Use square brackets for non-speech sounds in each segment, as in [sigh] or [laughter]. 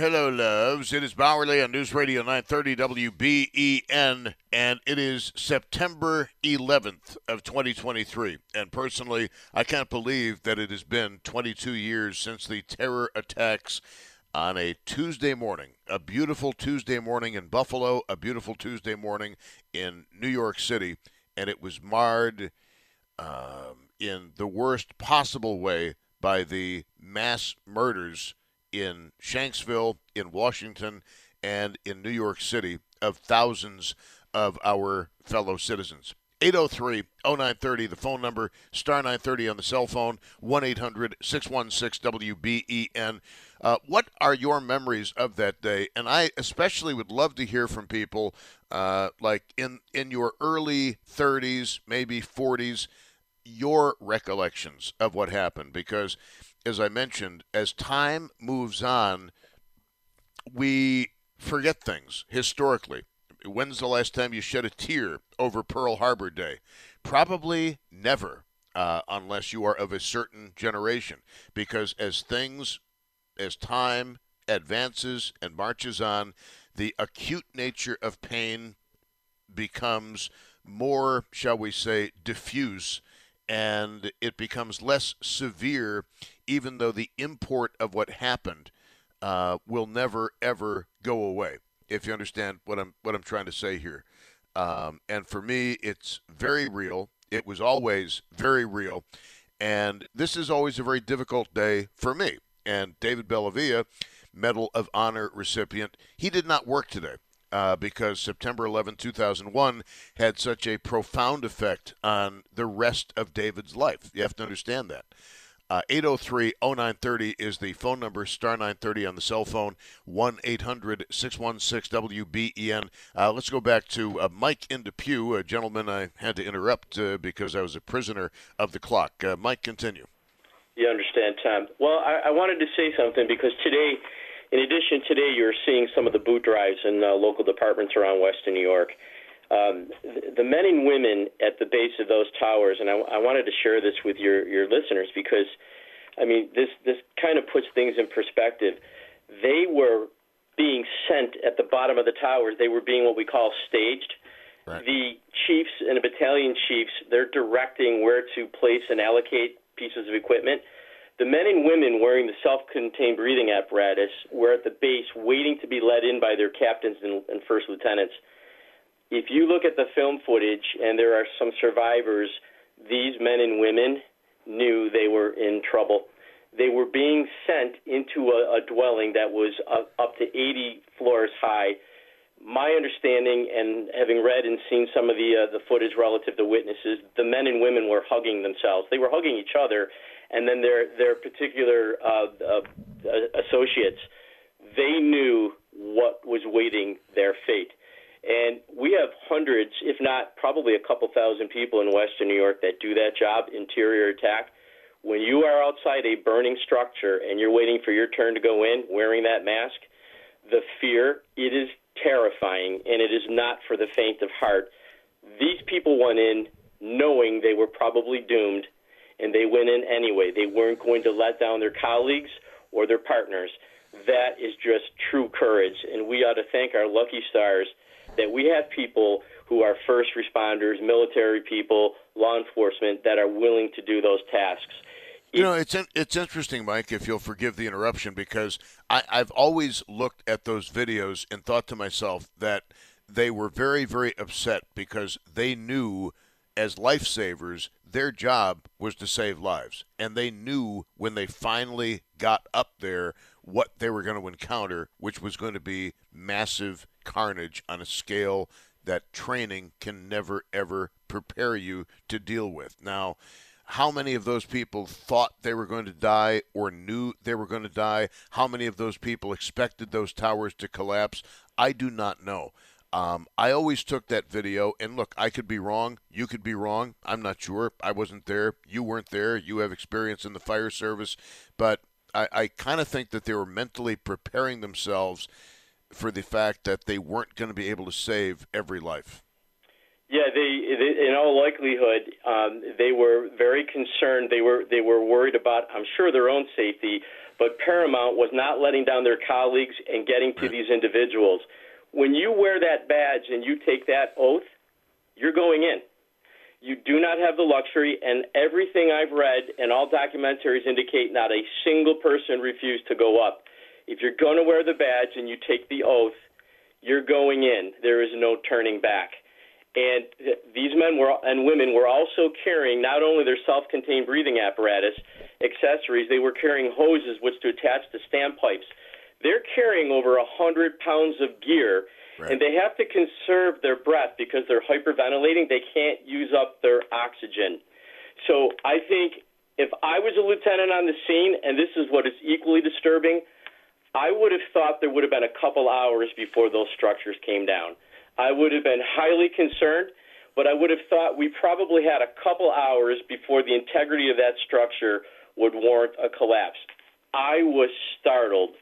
hello, loves. It is Bauerle on News Radio 930 WBEN, and it is September 11th of 2023. And personally, I can't believe that it has been 22 years since the terror attacks on a Tuesday morning, a beautiful Tuesday morning in Buffalo, a beautiful Tuesday morning in New York City, and it was marred um, in the worst possible way by the mass murders in Shanksville, in Washington, and in New York City of thousands of our fellow citizens. 803 0930, the phone number, star 930 on the cell phone, 1 800 616 WBEN. Uh, what are your memories of that day? And I especially would love to hear from people uh, like in, in your early 30s, maybe 40s, your recollections of what happened. Because as I mentioned, as time moves on, we forget things historically. When's the last time you shed a tear over Pearl Harbor Day? Probably never, uh, unless you are of a certain generation. Because as things, as time advances and marches on, the acute nature of pain becomes more, shall we say, diffuse and it becomes less severe, even though the import of what happened uh, will never ever go away. If you understand what I'm what I'm trying to say here, um, and for me, it's very real. It was always very real, and this is always a very difficult day for me. And David Bellavia, Medal of Honor recipient, he did not work today uh, because September 11, 2001 had such a profound effect on the rest of David's life. You have to understand that. Uh, 803 0930 is the phone number, star 930 on the cell phone, 1 800 616 WBEN. Uh, let's go back to uh, Mike in Depew, a gentleman I had to interrupt uh, because I was a prisoner of the clock. Uh, Mike, continue. You understand, Tom. Well, I, I wanted to say something because today in addition, today you're seeing some of the boot drives in uh, local departments around Western New York. Um, the, the men and women at the base of those towers, and I, I wanted to share this with your, your listeners because, I mean, this, this kind of puts things in perspective. They were being sent at the bottom of the towers, they were being what we call staged. Right. The chiefs and the battalion chiefs, they're directing where to place and allocate pieces of equipment the men and women wearing the self contained breathing apparatus were at the base waiting to be let in by their captains and, and first lieutenants. If you look at the film footage, and there are some survivors, these men and women knew they were in trouble. They were being sent into a, a dwelling that was up, to 80 floors high. My understanding, and having read and seen some of the uh, the footage relative to witnesses, the men and women were hugging themselves. They were hugging each other, and then their their particular uh, uh, associates, they knew what was waiting their fate. And we have hundreds, if not probably a couple thousand people in Western New York that do that job, interior attack. When you are outside a burning structure and you're waiting for your turn to go in wearing that mask, the fear, it is terrifying and it is not for the faint of heart. These people went in knowing they were probably doomed and they went in anyway. They weren't going to let down their colleagues or their partners. That is just true courage, and we ought to thank our lucky stars that we have people who are first responders, military people, law enforcement that are willing to do those tasks. You know, it's it's interesting, Mike. If you'll forgive the interruption, because I, I've always looked at those videos and thought to myself that they were very, very upset because they knew, as lifesavers, their job was to save lives. And they knew when they finally got up there what they were going to encounter, which was going to be massive carnage on a scale that training can never, ever prepare you to deal with. Now, how many of those people thought they were going to die or knew they were going to die? How many of those people expected those towers to collapse? I do not know. Um, I always took that video, and look, I could be wrong. You could be wrong. I'm not sure. I wasn't there. You weren't there. You have experience in the fire service. But I, I kind of think that they were mentally preparing themselves for the fact that they weren't going to be able to save every life. Yeah, they, they in all likelihood, um, they were very concerned. They were they were worried about, I'm sure, their own safety, but paramount was not letting down their colleagues and getting to these individuals. When you wear that badge and you take that oath, you're going in. You do not have the luxury, and everything I've read and all documentaries indicate not a single person refused to go up. If you're going to wear the badge and you take the oath, you're going in. There is no turning back. And these men were and women were also carrying not only their self-contained breathing apparatus, accessories, they were carrying hoses which to attach to standpipes. They're carrying over a hundred pounds of gear, right. and they have to conserve their breath because they're hyperventilating. They can't use up their oxygen. So I think if I was a lieutenant on the scene, and this is what is equally disturbing, I would have thought there would have been a couple hours before those structures came down. I would have been highly concerned, but I would have thought we probably had a couple hours before the integrity of that structure would warrant a collapse. I was startled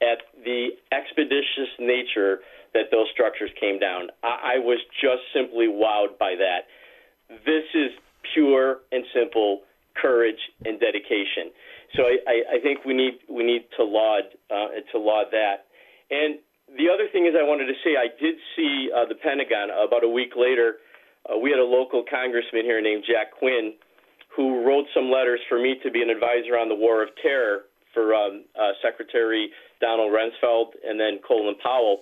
at the expeditious nature that those structures came down. I, I was just simply wowed by that. This is pure and simple courage and dedication. So I, I, I think we need we need to laud uh, to laud that. And the other thing is, I wanted to say I did see uh, the Pentagon about a week later. Uh, we had a local congressman here named Jack Quinn who wrote some letters for me to be an advisor on the war of terror for um, uh, Secretary Donald Rumsfeld and then Colin Powell.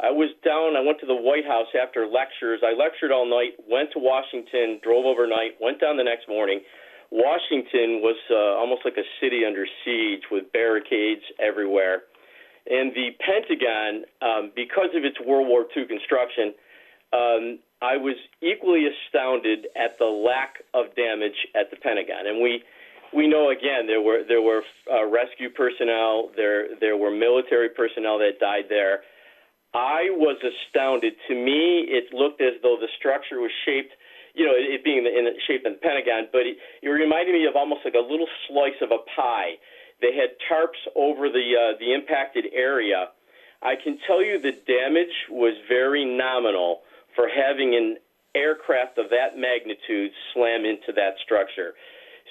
I was down. I went to the White House after lectures. I lectured all night, went to Washington, drove overnight, went down the next morning. Washington was uh, almost like a city under siege with barricades everywhere. And the Pentagon, um, because of its World War II construction, um, I was equally astounded at the lack of damage at the Pentagon. And we we know again there were there were uh, rescue personnel, there there were military personnel that died there. I was astounded. To me, it looked as though the structure was shaped, you know, it, being in the, in the shape of the Pentagon, but it, it reminded me of almost like a little slice of a pie they had tarps over the uh, the impacted area. I can tell you the damage was very nominal for having an aircraft of that magnitude slam into that structure.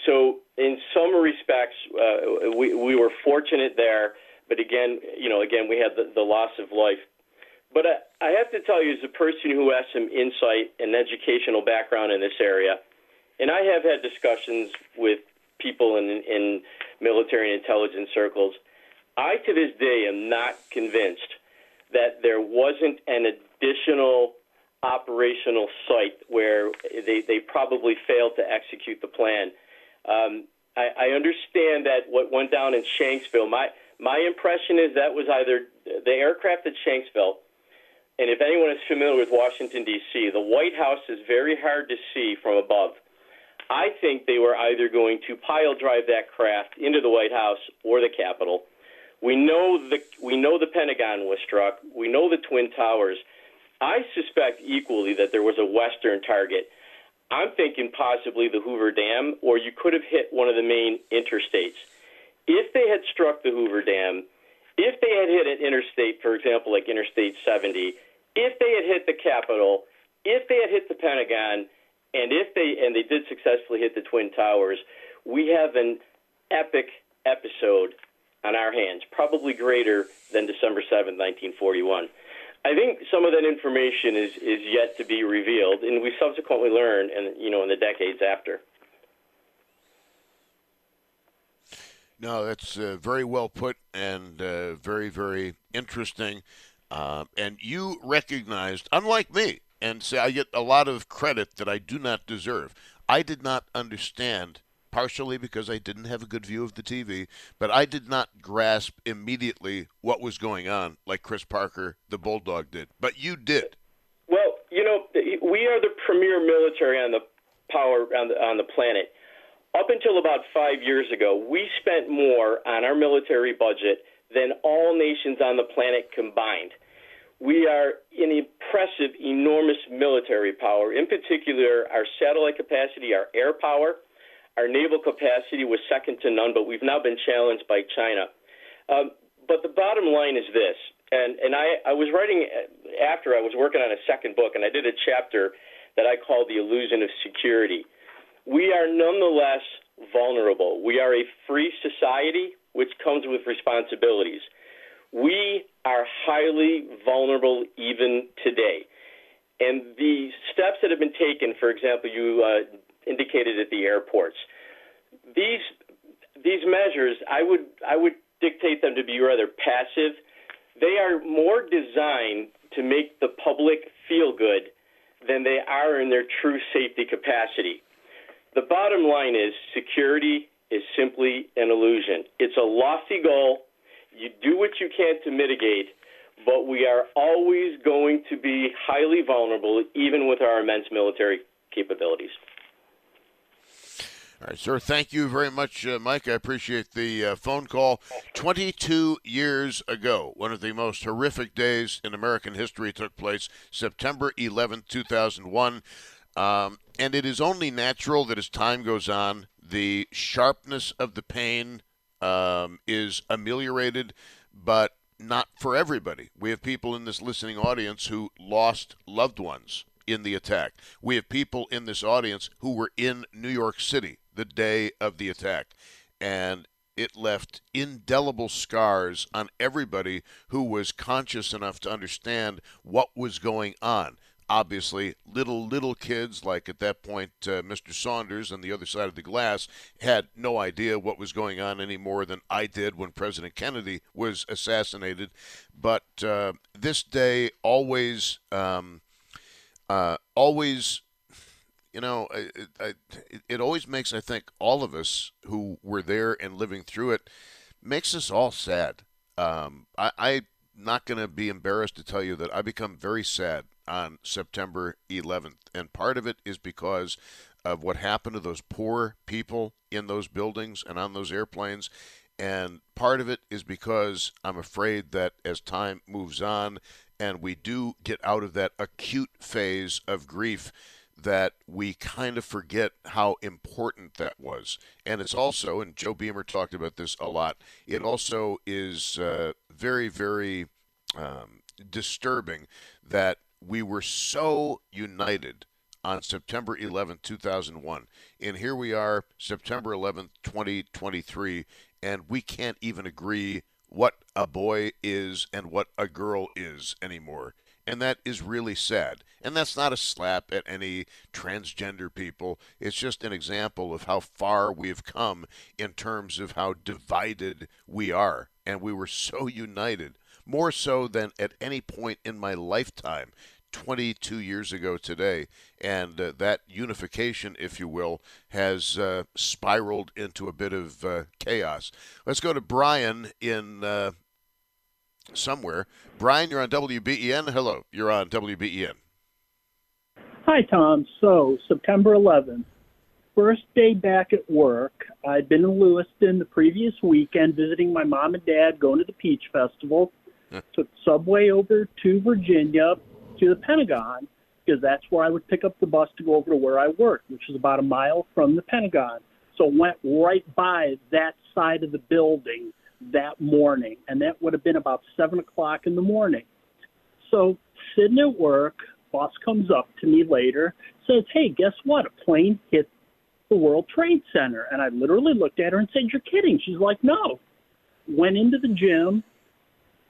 So, in some respects, uh, we we were fortunate there. But again, you know, again we had the, the loss of life. But I, I have to tell you, as a person who has some insight and educational background in this area, and I have had discussions with people in, in military and intelligence circles. I, to this day, am not convinced that there wasn't an additional operational site where they, they probably failed to execute the plan. Um, I, I understand that what went down in Shanksville, my, my impression is that was either the aircraft at Shanksville, and if anyone is familiar with Washington, D.C., the White House is very hard to see from above. I think they were either going to pile drive that craft into the White House or the Capitol. We know the we know the Pentagon was struck. We know the Twin Towers. I suspect equally that there was a Western target. I'm thinking possibly the Hoover Dam, or you could have hit one of the main interstates. If they had struck the Hoover Dam, if they had hit an interstate, for example, like Interstate 70, if they had hit the Capitol, if they had hit the Pentagon, and if they and they did successfully hit the twin towers, we have an epic episode on our hands, probably greater than December 7, 1941. I think some of that information is, is yet to be revealed, and we subsequently learn, and you know, in the decades after. No, that's uh, very well put and uh, very, very interesting. Uh, and you recognized, unlike me, and say I get a lot of credit that I do not deserve. I did not understand, partially because I didn't have a good view of the TV, but I did not grasp immediately what was going on like Chris Parker, the Bulldog, did. But you did. Well, you know, we are the premier military on the power on the, on the planet. Up until about five years ago, we spent more on our military budget than all nations on the planet combined. We are an impressive, enormous military power. In particular, our satellite capacity, our air power, our naval capacity was second to none, but we've now been challenged by China. Um, but the bottom line is this, and, and I, I was writing after I was working on a second book, and I did a chapter that I called The Illusion of Security. We are nonetheless vulnerable. We are a free society. which comes with responsibilities. We are highly vulnerable even today. And the steps that have been taken, for example, you uh, indicated at the airports, these these measures, I would I would dictate them to be rather passive. They are more designed to make the public feel good than they are in their true safety capacity. The bottom line is security is simply an illusion. It's a lofty goal. You do what you can to mitigate, but we are always going to be highly vulnerable, even with our immense military capabilities. All right, sir. Thank you very much, uh, Mike. I appreciate the uh, phone call. 22 years ago, one of the most horrific days in American history took place, September 11, 2001. Um, and it is only natural that as time goes on, the sharpness of the pain um, is ameliorated, but not for everybody. We have people in this listening audience who lost loved ones in the attack. We have people in this audience who were in New York City the day of the attack. And it left indelible scars on everybody who was conscious enough to understand what was going on. Obviously, little little kids like at that point, uh, Mr. Saunders on the other side of the glass had no idea what was going on any more than I did when President Kennedy was assassinated. But uh, this day always, um, uh, always you know, it, it, it always makes, I think, all of us who were there and living through it, makes us all sad. Um, I, I'm not going to be embarrassed to tell you that I become very sad on September 11th. And part of it is because of what happened to those poor people in those buildings and on those airplanes. And part of it is because I'm afraid that as time moves on and we do get out of that acute phase of grief, that we kind of forget how important that was. And it's also, and Joe Beamer talked about this a lot, it also is uh, very, very um, disturbing that we were so united on September 11, 2001. And here we are, September 11, 2023, and we can't even agree what a boy is and what a girl is anymore. And that is really sad. And that's not a slap at any transgender people. It's just an example of how far we've come in terms of how divided we are. And we were so [laughs] united, more so than at any point in my lifetime. 22 years ago today, and uh, that unification, if you will, has uh, spiraled into a bit of uh, chaos. Let's go to Brian in uh, somewhere. Brian, you're on WBEN. Hello, you're on WBEN. Hi, Tom. So, September 11th, first day back at work. I'd been in Lewiston the previous weekend visiting my mom and dad, going to the Peach Festival. Took subway over to Virginia to the Pentagon because that's where I would pick up the bus to go over to where I worked, which is about a mile from the Pentagon. So went right by that side of the building that morning, and that would have been about seven o'clock in the morning. So sitting at work, boss comes up to me later, says, "Hey, guess what? A plane hit the World Trade Center." And I literally looked at her and said, "You're kidding?" She's like, "No." Went into the gym,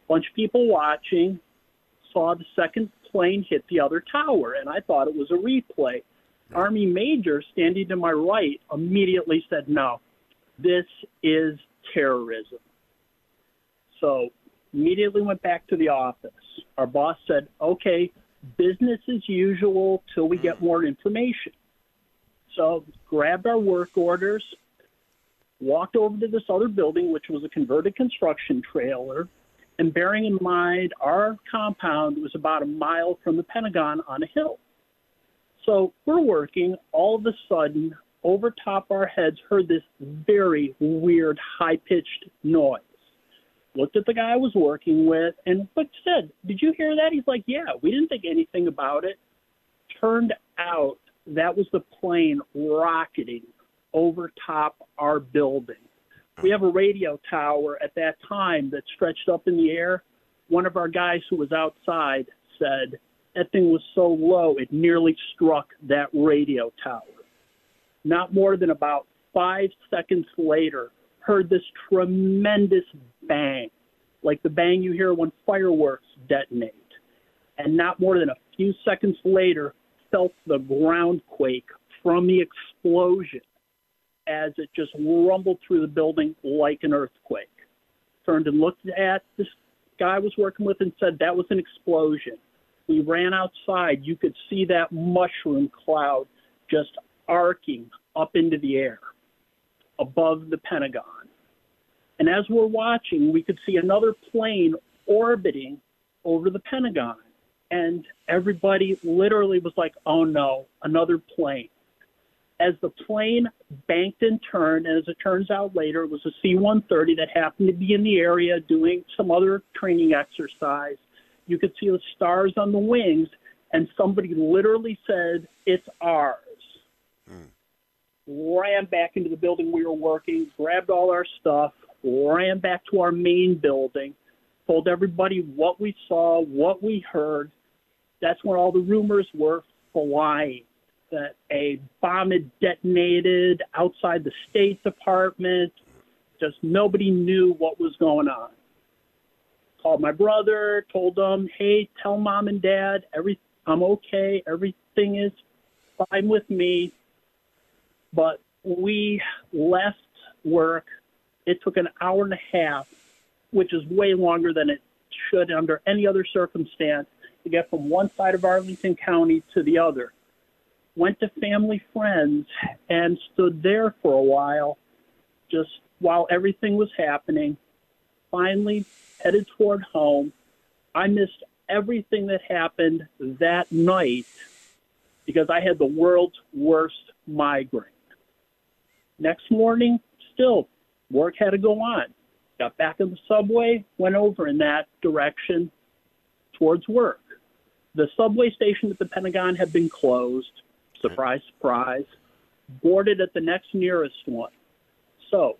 bunch of people watching, saw the second plane hit the other tower, and I thought it was a replay. Army major standing to my right immediately said, "No, this is terrorism." So immediately went back to the office. Our boss said, okay, business as usual till we get more information. So grabbed our work orders, walked over to this other building, which was a converted construction trailer. And bearing in mind, our compound was about a mile from the Pentagon on a hill. So we're working. All of a sudden, over top our heads, heard this very weird, high pitched noise looked at the guy I was working with, and but said, "Did you hear that?" He's like, "Yeah." We didn't think anything about it. Turned out that was the plane rocketing over top our building. We have a radio tower at that time that stretched up in the air. One of our guys who was outside said that thing was so low it nearly struck that radio tower. Not more than about five seconds later, heard this tremendous bang, like the bang you hear when fireworks detonate. And not more than a few seconds later, felt the ground quake from the explosion as it just rumbled through the building like an earthquake. Turned and looked at this guy I was working with and said that was an explosion. We ran outside. You could see that mushroom cloud just arcing up into the air above the Pentagon. And as we're watching, we could see another plane orbiting over the Pentagon. And everybody literally was like, oh no, another plane. As the plane banked and turned, and as it turns out later, it was a C 130 that happened to be in the area doing some other training exercise. You could see the stars on the wings, and somebody literally said, It's ours. Hmm. Ran back into the building we were working, grabbed all our stuff, ran back to our main building, told everybody what we saw, what we heard. That's when all the rumors were flying that a bomb had detonated outside the State Department. Just nobody knew what was going on. Called my brother, told him, "Hey, tell mom and dad every I'm okay. Everything is fine with me." But we left work. It took an hour and a half, which is way longer than it should under any other circumstance, to get from one side of Arlington County to the other went to family friends and stood there for a while just while everything was happening. Finally, headed toward home. I missed everything that happened that night because I had the world's worst migraine. Next morning, still, work had to go on. Got back in the subway, went over in that direction towards work. The subway station at the Pentagon had been closed. Surprise, surprise. Boarded at the next nearest one. So,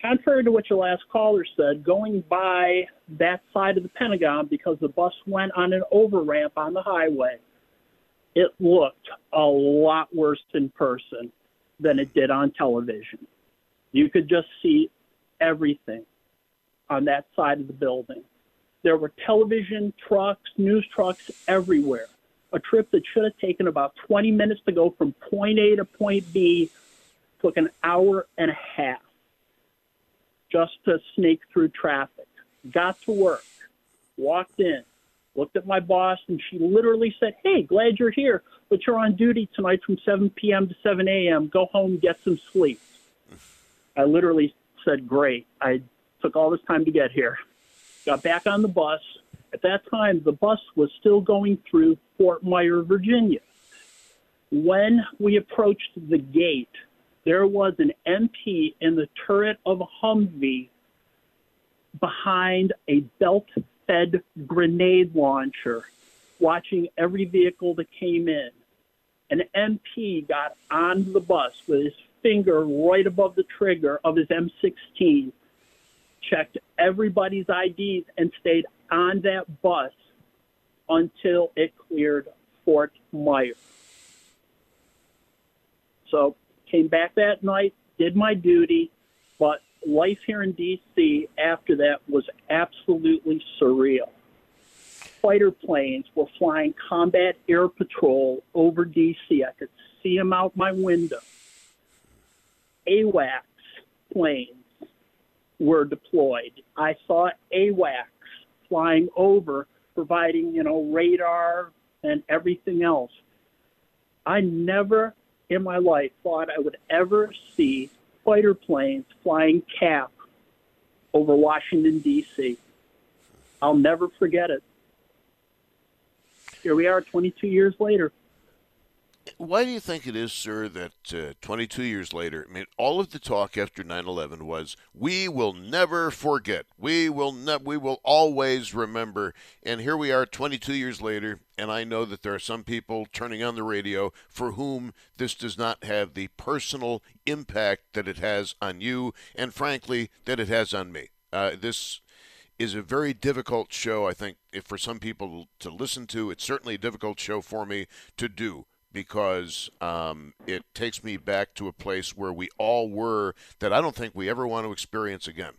contrary to what your last caller said, going by that side of the Pentagon because the bus went on an over ramp on the highway, it looked a lot worse in person than it did on television. You could just see everything on that side of the building. There were television trucks, news trucks everywhere a trip that should have taken about 20 minutes to go from point A to point B took an hour and a half just to snake through traffic. Got to work, walked in, looked at my boss, and she literally said, Hey, glad you're here, but you're on duty tonight from 7 p.m. to 7 a.m. Go home, get some sleep. I literally said, Great. I took all this time to get here. Got back on the bus, at that time, the bus was still going through Fort Myer, Virginia. When we approached the gate, there was an MP in the turret of a Humvee behind a belt fed grenade launcher, watching every vehicle that came in. An MP got on the bus with his finger right above the trigger of his M16, checked everybody's IDs, and stayed on that bus until it cleared Fort Myers. So came back that night, did my duty, but life here in D.C. after that was absolutely surreal. Fighter planes were flying combat air patrol over D.C. I could see them out my window. AWACS planes were deployed. I saw AWACS flying over, providing, you know, radar and everything else. I never in my life thought I would ever see fighter planes flying cap over Washington, D.C. I'll never forget it. Here we are 22 years later. Why do you think it is, sir, that uh, 22 years later, I mean, all of the talk after 9/11 was, "We will never forget. We will ne- We will always remember." And here we are, 22 years later, and I know that there are some people turning on the radio for whom this does not have the personal impact that it has on you, and frankly, that it has on me. Uh, this is a very difficult show. I think if for some people to listen to, it's certainly a difficult show for me to do because um, it takes me back to a place where we all were that I don't think we ever want to experience again.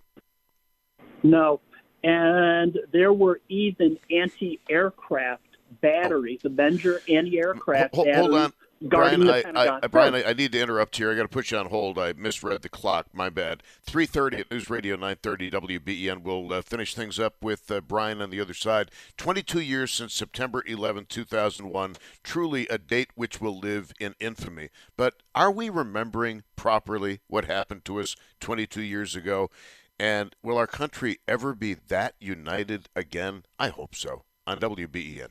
No, and there were even anti-aircraft batteries, oh. Avenger anti-aircraft hold, batteries. Hold on. Brian, I, I, Brian I, I, need to interrupt here. I got to put you on hold. I misread the clock. My bad. 3.30 at News Radio 930 WBEN. We'll uh, finish things up with uh, Brian on the other side. 22 years since September 11, 2001. Truly a date which will live in infamy. But are we remembering properly what happened to us 22 years ago? And will our country ever be that united again? I hope so. On WBEN.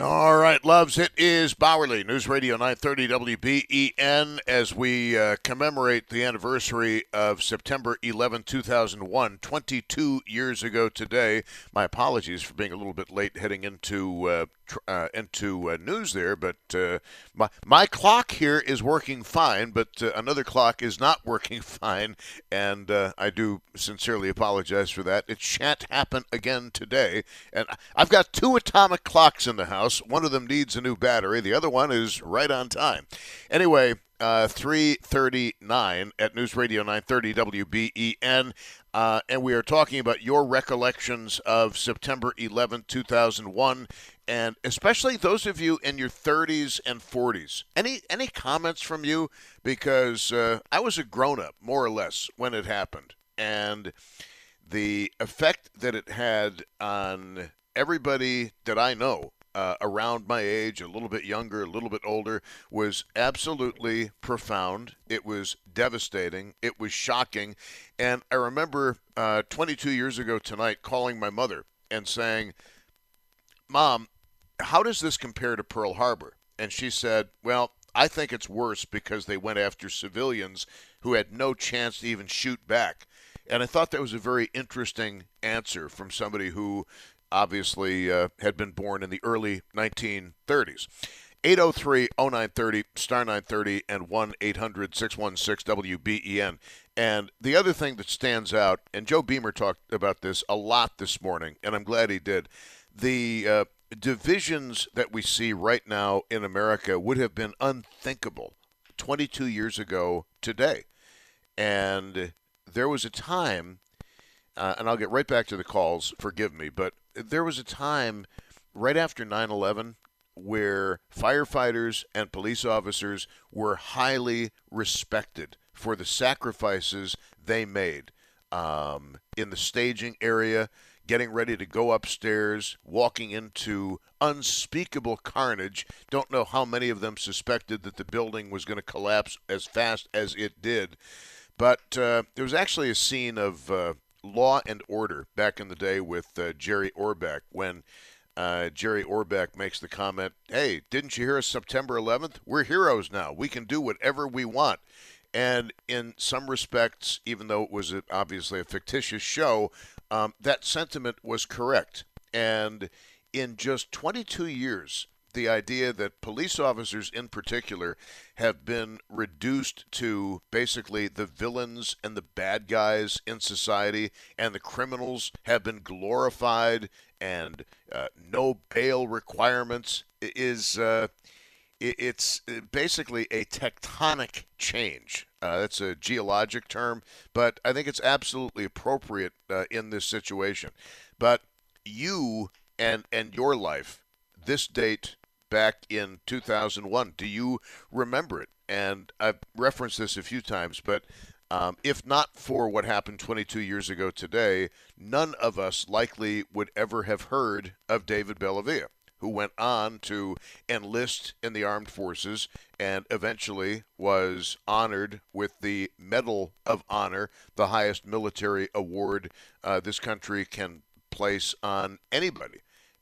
All right, loves, it is Bauerle, News Radio 930 WBEN, as we uh, commemorate the anniversary of September 11, 2001, 22 years ago today. My apologies for being a little bit late heading into uh, uh, into uh, news there, but uh, my my clock here is working fine, but uh, another clock is not working [laughs] fine, and uh, I do sincerely apologize for that. It shan't happen again today, and I've got two atomic clocks in the house. One of them needs a new battery. The other one is right on time. Anyway, uh, 339 at News Radio 930 WBEN. Uh, and we are talking about your recollections of September 11, 2001, and especially those of you in your 30s and 40s. Any any comments from you? Because uh, I was a grown up, more or less, when it happened, and the effect that it had on everybody that I know uh, around my age, a little bit younger, a little bit older, was absolutely profound. It was devastating. It was shocking. And I remember uh, 22 years ago tonight calling my mother and saying, Mom, how does this compare to Pearl Harbor? And she said, Well, I think it's worse because they went after civilians who had no chance to even shoot back. And I thought that was a very interesting answer from somebody who obviously uh, had been born in the early 1930s. 803 0930, star 930, and 1 800 616 WBEN. And the other thing that stands out, and Joe Beamer talked about this a lot this morning, and I'm glad he did. The uh, divisions that we see right now in America would have been unthinkable 22 years ago today. And there was a time, uh, and I'll get right back to the calls, forgive me, but there was a time right after 9 11 where firefighters and police officers were highly respected for the sacrifices they made um, in the staging area, getting ready to go upstairs, walking into unspeakable carnage. Don't know how many of them suspected that the building was going to collapse as fast as it did. But uh, there was actually a scene of uh, Law and Order back in the day with uh, Jerry Orbach when uh, Jerry Orbach makes the comment, Hey, didn't you hear us September 11th? We're heroes now. We can do whatever we want. And in some respects, even though it was obviously a fictitious show, um, that sentiment was correct. And in just 22 years, the idea that police officers in particular have been reduced to basically the villains and the bad guys in society, and the criminals have been glorified, and uh, no bail requirements is. Uh, it's basically a tectonic change. Uh, that's a geologic term, but I think it's absolutely appropriate uh, in this situation. But you and and your life, this date back in 2001. Do you remember it? And I've referenced this a few times, but um, if not for what happened 22 years ago today, none of us likely would ever have heard of David Bellavia, who went on to enlist in the armed forces and eventually was honored with the Medal of Honor, the highest military award uh, this country can place on anybody.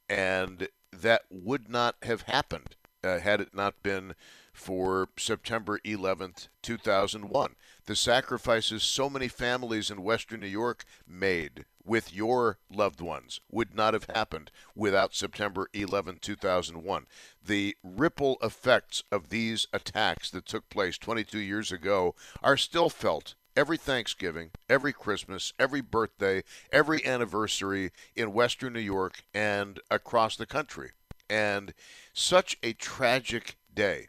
And that would not have happened uh, had it not been for September 11th, 2001. The sacrifices so many families in Western New York made with your loved ones would not have happened without September 11, 2001. The ripple effects of these attacks that took place 22 years ago are still felt every Thanksgiving, every Christmas, every birthday, every anniversary in Western New York and across the country. And such a tragic day.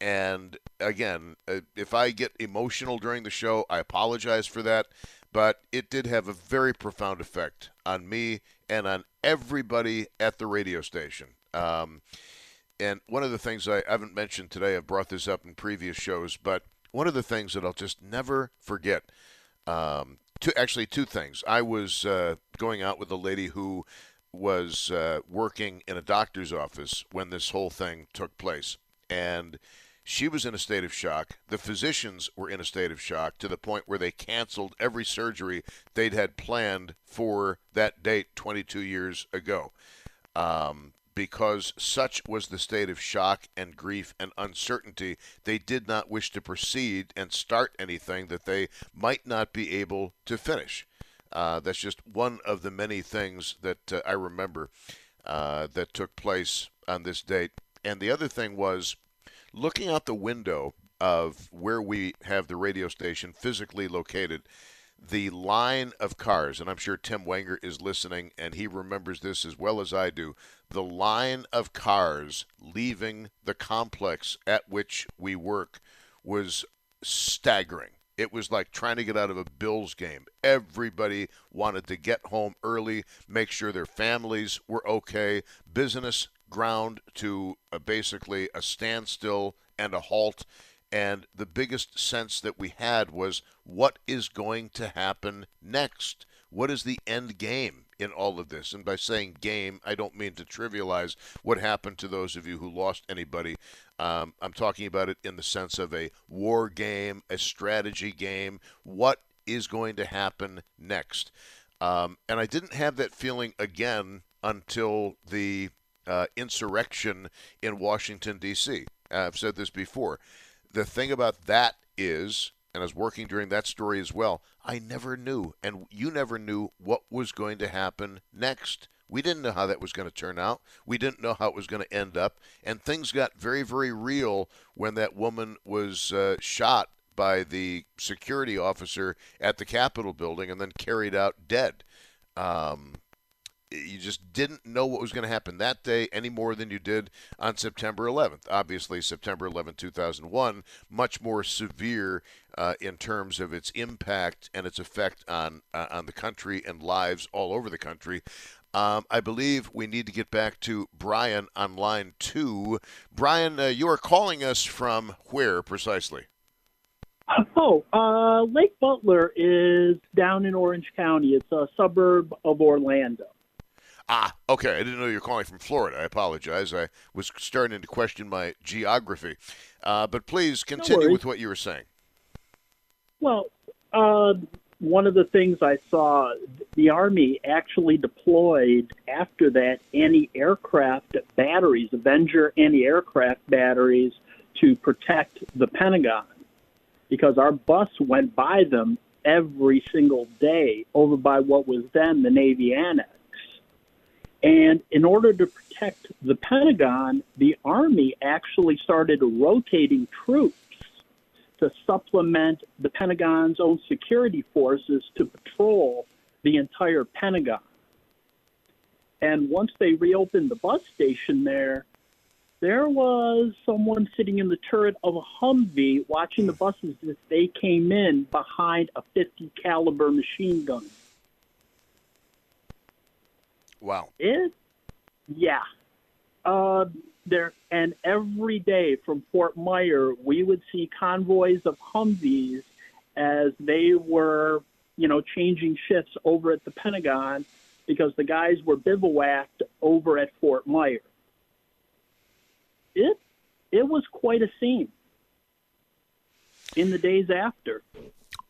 And again, uh, if I get emotional during the show, I apologize for that. But it did have a very profound effect on me and on everybody at the radio station. Um, and one of the things I haven't mentioned today, I've brought this up in previous shows, but one of the things that I'll just never forget. Um, two, actually, two things. I was uh, going out with a lady who was uh, working in a doctor's office when this whole thing took place, and she was in a state of shock. The physicians were in a state of shock to the point where they canceled every surgery they'd had planned for that date 22 years ago. Um, because such was the state of shock and grief and uncertainty, they did not wish to proceed and start anything that they might not be able to finish. Uh, that's just one of the many things that uh, I remember uh, that took place on this date. And the other thing was looking out the window of where we have the radio station physically located the line of cars, and I'm sure Tim Wenger is listening and he remembers this as well as I do. The line of cars leaving the complex at which we work was staggering. It was like trying to get out of a Bills game. Everybody wanted to get home early, make sure their families were okay. Business ground to a, basically a standstill and a halt. And the biggest sense that we had was what is going to happen next? What is the end game in all of this? And by saying game, I don't mean to trivialize what happened to those of you who lost anybody. Um, I'm talking about it in the sense of a war game, a strategy game. What is going to happen next? Um, and I didn't have that feeling again until the uh, insurrection in Washington, D.C. I've said this before the thing about that is, and I was working during that story as well, I never knew, and you never knew what was going to happen next. We didn't know how that was going to turn out. We didn't know how it was going to end up. And things got very, very real when that woman was uh, shot by the security officer at the Capitol building and then carried out dead. Um, you just didn't know what was going to happen that day any more than you did on September 11th. Obviously, September 11, 2001, much more severe uh, in terms of its impact and its effect on uh, on the country and lives all over the country. Um, I believe we need to get back to Brian on line two. Brian, uh, you are calling us from where precisely? Oh, uh, Lake Butler is down in Orange County. It's a suburb of Orlando. Ah, okay. I didn't know you were calling from Florida. I apologize. I was starting to question my geography. Uh, but please continue no with what you were saying. Well, uh, one of the things I saw, the Army actually deployed after that anti aircraft batteries, Avenger anti aircraft batteries, to protect the Pentagon because our bus went by them every single day over by what was then the Navy Annex. And in order to protect the Pentagon, the Army actually started rotating troops to supplement the Pentagon's own security forces to patrol the entire Pentagon. And once they reopened the bus station there, there was someone sitting in the turret of a Humvee watching the buses as they came in behind a 50 caliber machine gun. Wow. It, yeah. Uh, there and every day from Fort Myer, we would see convoys of Humvees as they were, you know, changing shifts over at the Pentagon because the guys were bivouacked over at Fort Myer. It it was quite a scene in the days after.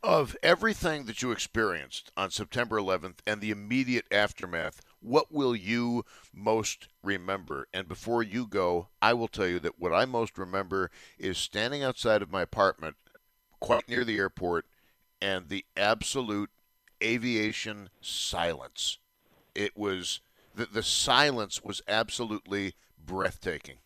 Of everything that you experienced on September 11th and the immediate aftermath, what will you most remember? And before you go, I will tell you that what I most remember is standing outside of my apartment, quite near the airport, and the absolute aviation silence. It was the, the silence was absolutely breathtaking.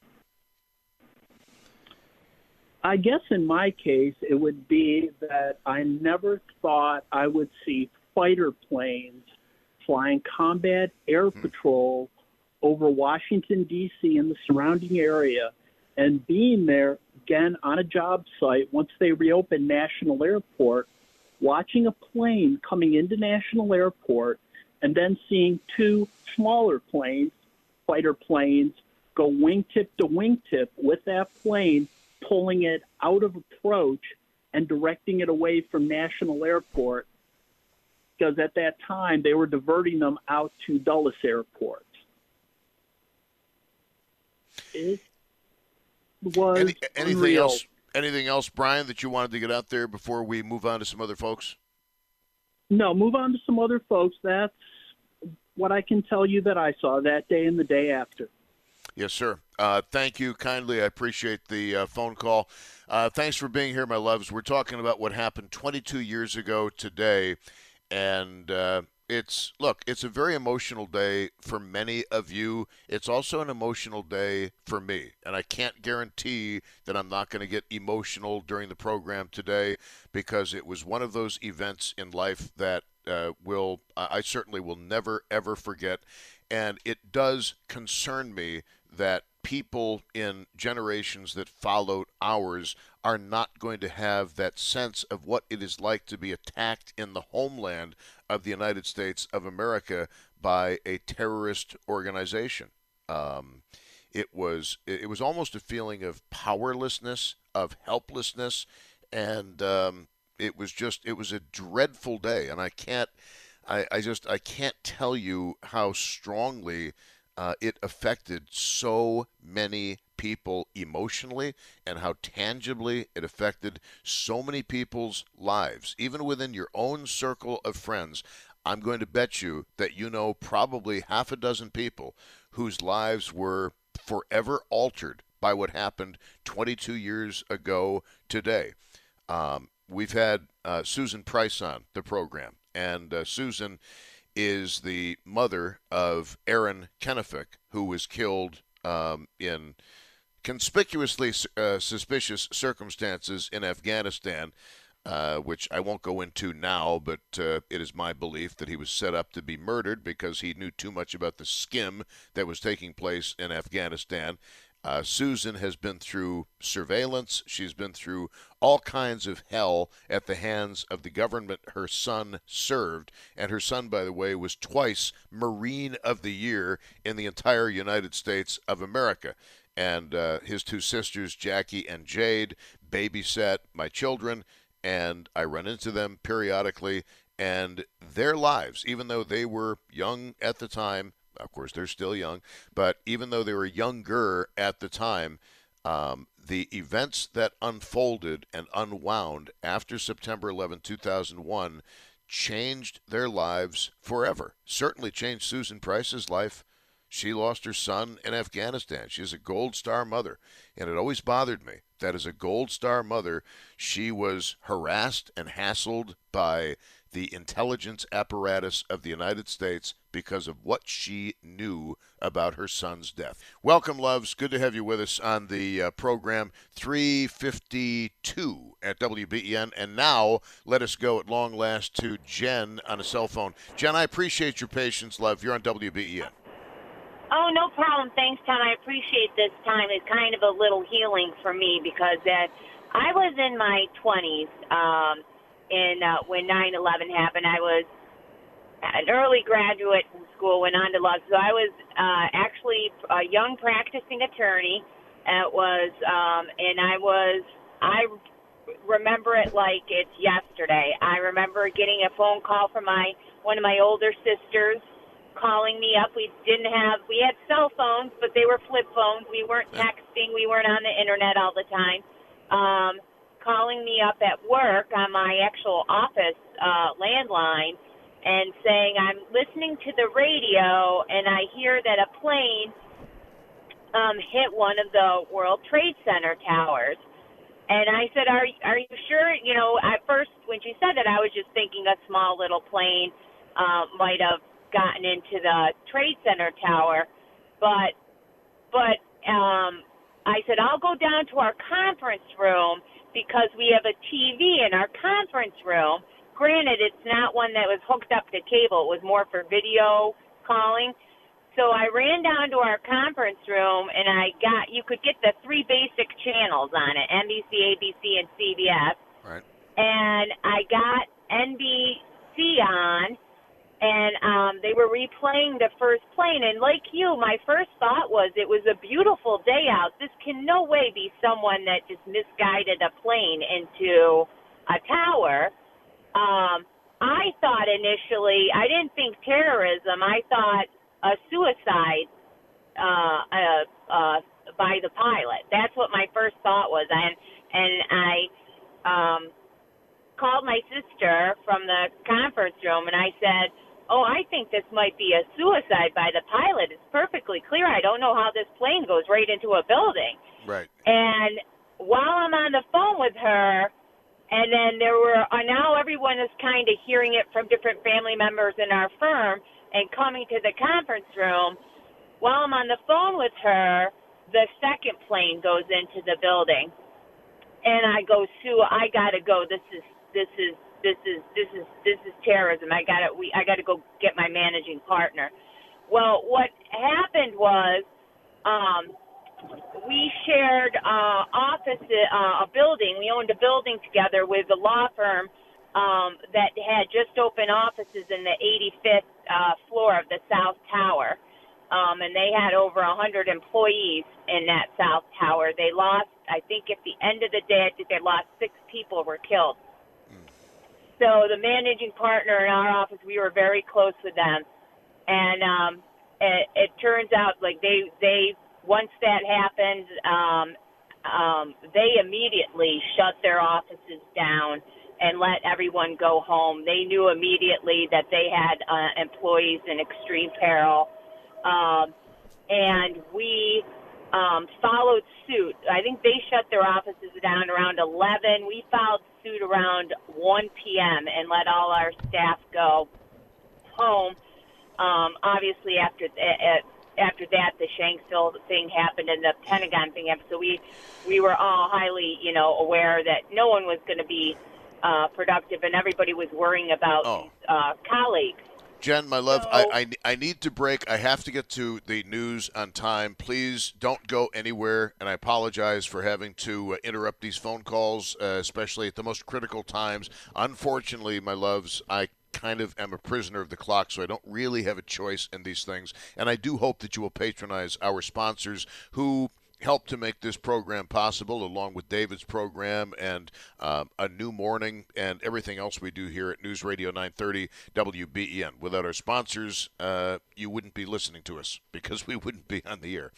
I guess in my case, it would be that I never thought I would see fighter planes flying combat air hmm. patrol over Washington, D.C. and the surrounding area, and being there again on a job site once they reopened National Airport, watching a plane coming into National Airport, and then seeing two smaller planes, fighter planes, go wingtip to wingtip with that plane, pulling it out of approach and directing it away from National Airport because at that time they were diverting them out to Dulles Airport. It was Any, anything unreal. else? Anything else, Brian, that you wanted to get out there before we move on to some other folks? No, move on to some other folks. That's what I can tell you that I saw that day and the day after. Yes, sir. Uh, thank you kindly. I appreciate the uh, phone call. Uh, thanks for being here, my loves. We're talking about what happened 22 years ago today, and uh, it's look, it's a very emotional day for many of you. It's also an emotional day for me, and I can't guarantee that I'm not going to get emotional during the program today because it was one of those events in life that uh, will I certainly will never ever forget, and it does concern me that people in generations that followed ours are not going to have that sense of what it is like to be attacked in the homeland of the United States of America by a terrorist organization. Um, it was it was almost a feeling of powerlessness, of helplessness, and um, it was just it was a dreadful day, and I can't I, I just I can't tell you how strongly uh, it affected so many people emotionally and how tangibly it affected so many people's lives, even within your own circle of friends. I'm going to bet you that you know probably half a dozen people whose lives were forever altered by what happened 22 years ago today. Um, we've had uh, Susan Price on the program, and uh, Susan is the mother of Aaron Kenefick, who was killed um, in conspicuously uh, suspicious circumstances in Afghanistan. Uh, which I won't go into now, but uh, it is my belief that he was set up to be murdered because he knew too much about the skim that was taking place in Afghanistan. Uh, Susan has been through surveillance. She's been through all kinds of hell at the hands of the government her son served. And her son, by the way, was twice Marine of the Year in the entire United States of America. And uh, his two sisters, Jackie and Jade, babysat my children, and I run into them periodically. And their lives, even though they were young at the time, of course, they're still young, but even though they were younger at the time, um, the events that unfolded and unwound after September 11, 2001, changed their lives forever. Certainly changed Susan Price's life. She lost her son in Afghanistan. She's a Gold Star mother. And it always bothered me that as a Gold Star mother, she was harassed and hassled by the intelligence apparatus of the United States because of what she knew about her son's death. Welcome, loves. Good to have you with us on the uh, program 352 at WBEN. And now let us go at long last to Jen on a cell phone. Jen, I appreciate your patience, love. You're on WBEN. Oh, no problem. Thanks, Tom. I appreciate this time. It's kind of a little healing for me because uh, I was in my 20s um, in uh, when 9/11 happened. I was an early graduate from school, went on to law. So I was uh, actually a young practicing attorney. It was, um, and I was, I remember it like it's yesterday. I remember getting a phone call from my one of my older sisters calling me up. We didn't have, we had cell phones, but they were flip phones. We weren't texting. We weren't on the internet all the time. Um, calling me up at work on my actual office uh, landline and saying, I'm listening to the radio and I hear that a plane um, hit one of the World Trade Center towers. And I said, "Are are you sure?" You know, at first when she said that, I was just thinking a small little plane uh, might have gotten into the Trade Center tower, but but um, I said I'll go down to our conference room because we have a TV in our conference room. Granted, it's not one that was hooked up to cable; it was more for video calling. so I ran down to our conference room and I got you could get the three basic channels on it NBC, ABC, and CBS. Right. And I got NBC on, and um, they were replaying the first plane. And like you, my first thought was it was a beautiful day out. This can no way be someone that just misguided a plane into a tower. Um, I thought initially, I didn't think terrorism. I thought a suicide uh, uh, uh, by the pilot. That's what my first thought was, and and I um, called my sister from the conference room, and I said, "Oh, I think this might be a suicide by the pilot. It's perfectly clear. I don't know how this plane goes right into a building." Right. And while I'm on the phone with her, and then there were uh, now everyone is kind of hearing it from different family members in our firm and coming to the conference room. While I'm on the phone with her, the second plane goes into the building, and I go, Sue, I gotta go. This is this is this is this is this is terrorism. I gotta we I gotta go get my managing partner. Well, what happened was, um, we shared uh, office uh, a building. We owned a building together with a law firm um, that had just opened offices in the 85th uh, floor of the South Tower. Um, and they had over 100 employees in that South Tower. They lost, I think, at the end of the day, I think they lost six people were killed. So the managing partner in our office, we were very close with them, and um, it, it turns out like they they once that happened, um, um, they immediately shut their offices down and let everyone go home. They knew immediately that they had uh, employees in extreme peril, um, and we um, followed suit. I think they shut their offices down around 11. We followed around 1 p.m. and let all our staff go home. Um, obviously, after uh, after that, the Shanksville thing happened and the Pentagon thing happened. So we we were all highly, you know, aware that no one was going to be uh, productive, and everybody was worrying about Oh. uh, colleagues. Jen, my love, So- I, I, I need to break. I have to get to the news on time. Please don't go anywhere. And I apologize for having to uh, interrupt these phone calls, uh, especially at the most critical times. Unfortunately, my loves, I kind of am a prisoner of the clock, so I don't really have a choice in these things. And I do hope that you will patronize our sponsors who help to make this program possible, along with David's program and um, a new morning and everything else we do here at News Radio 930 WBEN. Without our sponsors, uh, you wouldn't be listening to us [laughs] because we wouldn't be on the air.